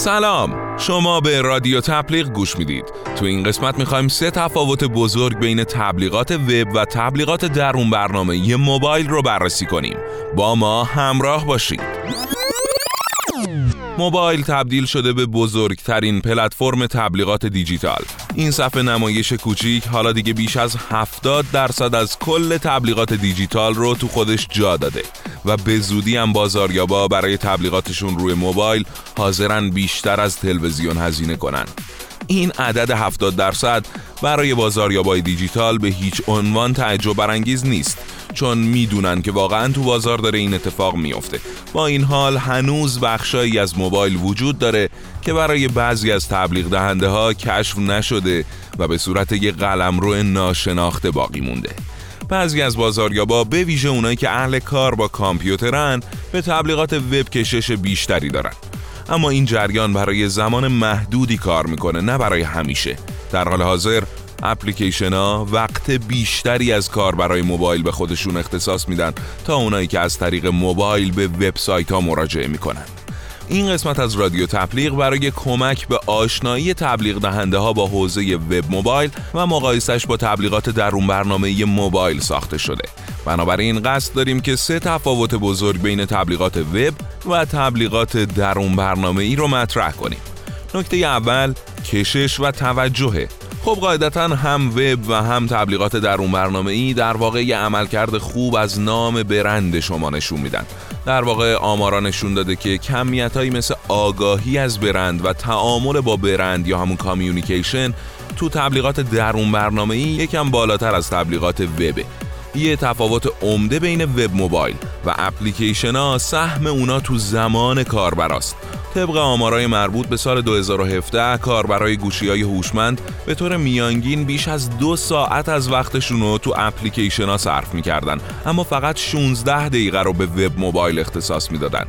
سلام. شما به رادیو تبلیغ گوش می‌دید. تو این قسمت می‌خوایم سه تفاوت بزرگ بین تبلیغات وب و تبلیغات درون برنامه یه موبایل رو بررسی کنیم. با ما همراه باشید. موبایل تبدیل شده به بزرگترین پلتفرم تبلیغات دیجیتال. این صفحه نمایش کوچیک حالا دیگه بیش از 70 درصد از کل تبلیغات دیجیتال رو تو خودش جا داده و به زودی هم بازاریابا برای تبلیغاتشون روی موبایل حاضرن بیشتر از تلویزیون هزینه کنن. این عدد 70 درصد برای بازاریابای دیجیتال به هیچ عنوان تعجب برانگیز نیست. چون می‌دونن که واقعا تو بازار داره این اتفاق میفته با این حال هنوز بخشایی از موبایل وجود داره که برای بعضی از تبلیغ دهنده ها کشف نشده و به صورت یک قلمرو ناشناخته باقی مونده. بعضی از بازاریابا به ویژه اونایی که اهل کار با کامپیوترن به تبلیغات وب کشش بیشتری دارن. اما این جریان برای زمان محدودی کار می‌کنه نه برای همیشه. در حال حاضر اپلیکیشن ها وقت بیشتری از کار برای موبایل به خودشون اختصاص میدن تا اونایی که از طریق موبایل به وبسایت ها مراجعه می‌کنن این قسمت از رادیو تبلیغ برای کمک به آشنایی تبلیغ دهنده ها با حوزه وب موبایل و مقایسش با تبلیغات درون برنامه موبایل ساخته شده. بنابراین قصد داریم که سه تفاوت بزرگ بین تبلیغات وب و تبلیغات درون برنامه ای رو مطرح کنیم. نکته اول کشش و توجهه خب قاعدتا هم وب و هم تبلیغات درون برنامه ای در واقع یه عملکرد خوب از نام برند شما نشون میدن. در واقع آمارا نشون داده که کمیت هایی مثل آگاهی از برند و تعامل با برند یا همون کامیونیکیشن تو تبلیغات درون برنامه ای یکم بالاتر از تبلیغات وبه یه تفاوت عمده بین وب موبایل و اپلیکیشن ها سهم اونا تو زمان کاربراست. طبق آمارای مربوط به سال 2017 کاربرای گوشی های هوشمند به طور میانگین بیش از دو ساعت از وقتشون رو تو اپلیکیشن ها صرف می‌کردن اما فقط 16 دقیقه رو به وب موبایل اختصاص می‌دادن.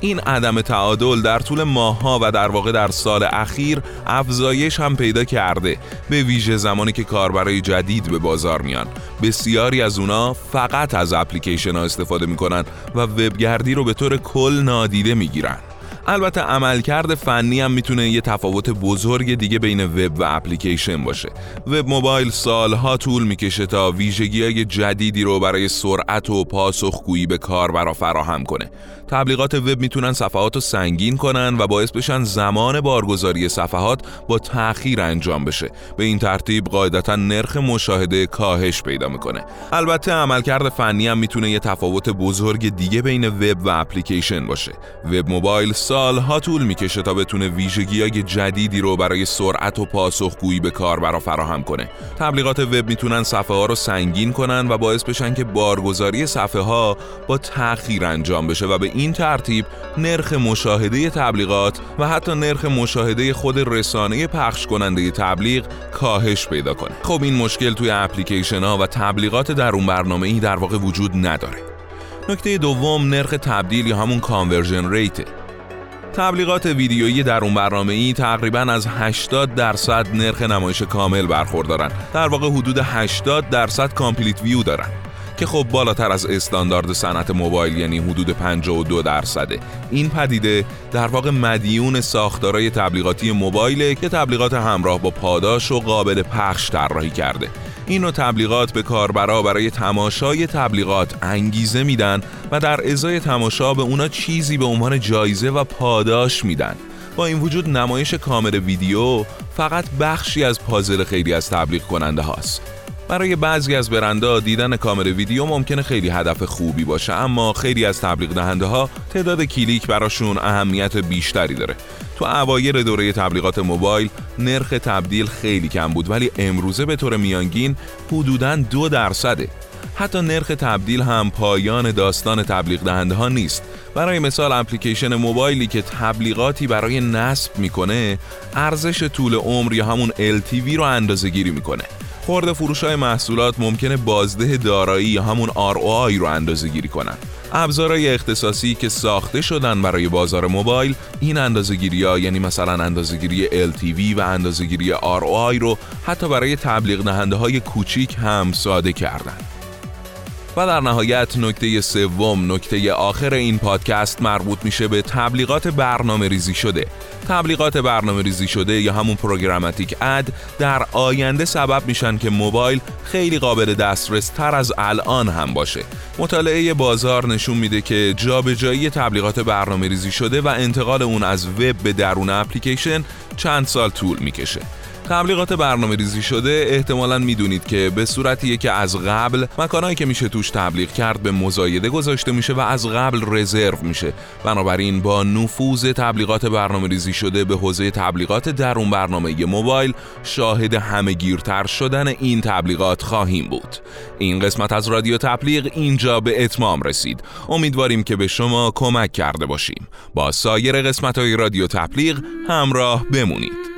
این عدم تعادل در طول ماهها و در واقع در سال اخیر افزایش هم پیدا کرده به ویژه زمانی که کاربرای جدید به بازار میان. بسیاری از اونا فقط از اپلیکیشن ها استفاده می‌کنن و وبگردی رو به طور کل نادیده می‌گیرن. البته عملکرد فنی هم می‌تونه یه تفاوت بزرگ دیگه بین وب و اپلیکیشن باشه. وب موبایل سالها طول می‌کشه تا ویژگی های جدیدی رو برای سرعت و پاسخگویی به کاربرا فراهم کنه. تبلیغات وب می‌تونن صفحات رو سنگین کنن و باعث بشن زمان بارگذاری صفحات با تأخیر انجام بشه. به این ترتیب قاعدتا نرخ مشاهده کاهش پیدا می‌کنه. البته عملکرد فنی هم می‌تونه یه تفاوت بزرگ دیگه بین وب و اپلیکیشن باشه. وب موبایل سالها طول می‌کشه تا بتونه ویژگی های جدیدی رو برای سرعت و پاسخگویی به کاربرا فراهم کنه. تبلیغات وب می‌تونن صفحه ها رو سنگین کنن و باعث بشن که بارگذاری صفحه ها با تأخیر انجام بشه و به این ترتیب نرخ مشاهده تبلیغات و حتی نرخ مشاهده خود رسانه پخش کننده تبلیغ کاهش پیدا کنه. خب این مشکل توی اپلیکیشن ها و تبلیغات درون برنامه ای در واقع وجود نداره. نکته دوم نرخ تبدیل یا همون conversion rate ه تبلیغات ویدیویی درون برنامه ای تقریبا از 80 درصد نرخ نمایش کامل برخوردارن در واقع حدود 80 درصد complete view دارن. که خب بالاتر از استاندارد صنعت موبایل یعنی حدود 52 درصده. این پدیده در واقع مدیون ساختارای تبلیغاتی موبایل که تبلیغات همراه با پاداش و قابل پخش طراحی کرده. این تبلیغات به کاربرا برای تماشای تبلیغات انگیزه میدن و در ازای تماشا به اونا چیزی به عنوان جایزه و پاداش میدن. با این وجود نمایش کامل ویدیو فقط بخشی از پازل خیلی از تبلیغ کننده هاست. برای بعضی از برندها دیدن کامر ویدیو ممکنه خیلی هدف خوبی باشه اما خیلی از تبلیغ دهنده ها تعداد کلیک براشون اهمیت بیشتری داره. تو اوایل دوره تبلیغات موبایل نرخ تبدیل خیلی کم بود ولی امروزه به طور میانگین حدوداً دو درصده. حتی نرخ تبدیل هم پایان داستان تبلیغ دهنده ها نیست. برای مثال اپلیکیشن موبایلی که تبلیغاتی برای نصب می‌کنه ارزش طول عمر یا همون LTV رو اندازه گیری می‌کنه. خورده فروش های محصولات ممکنه بازده دارایی یا همون ROI رو اندازه گیری کنن. ابزارهای اختصاصی که ساخته شدن برای بازار موبایل این اندازه‌گیری ها یعنی مثلا اندازه‌گیری LTV و اندازه‌گیری ROI رو حتی برای تبلیغ دهنده های کوچیک هم ساده کردن. و در نهایت نکته سوم نکته آخر این پادکست مربوط میشه به تبلیغات برنامه ریزی شده. تبلیغات برنامه ریزی شده یا همون پروگراماتیک اد در آینده سبب میشن که موبایل خیلی قابل دسترس تر از الان هم باشه. مطالعه بازار نشون میده که جابجایی تبلیغات برنامه ریزی شده و انتقال اون از وب به درون اپلیکیشن چند سال طول می‌کشه. تبلیغات برنامه ریزی شده احتمالا می‌دونید که به صورتیه که از قبل مکانهایی که میشه توش تبلیغ کرد به مزایده گذاشته میشه و از قبل رزرو میشه. بنابراین با نفوذ تبلیغات برنامه ریزی شده به حوزه تبلیغات درون برنامه موبایل شاهد همه گیرتر شدن این تبلیغات خواهیم بود. این قسمت از رادیو تبلیغ اینجا به اتمام رسید. امیدواریم که به شما کمک کرده باشیم. با سایر قسمت های رادیو تبلیغ همراه بمونید.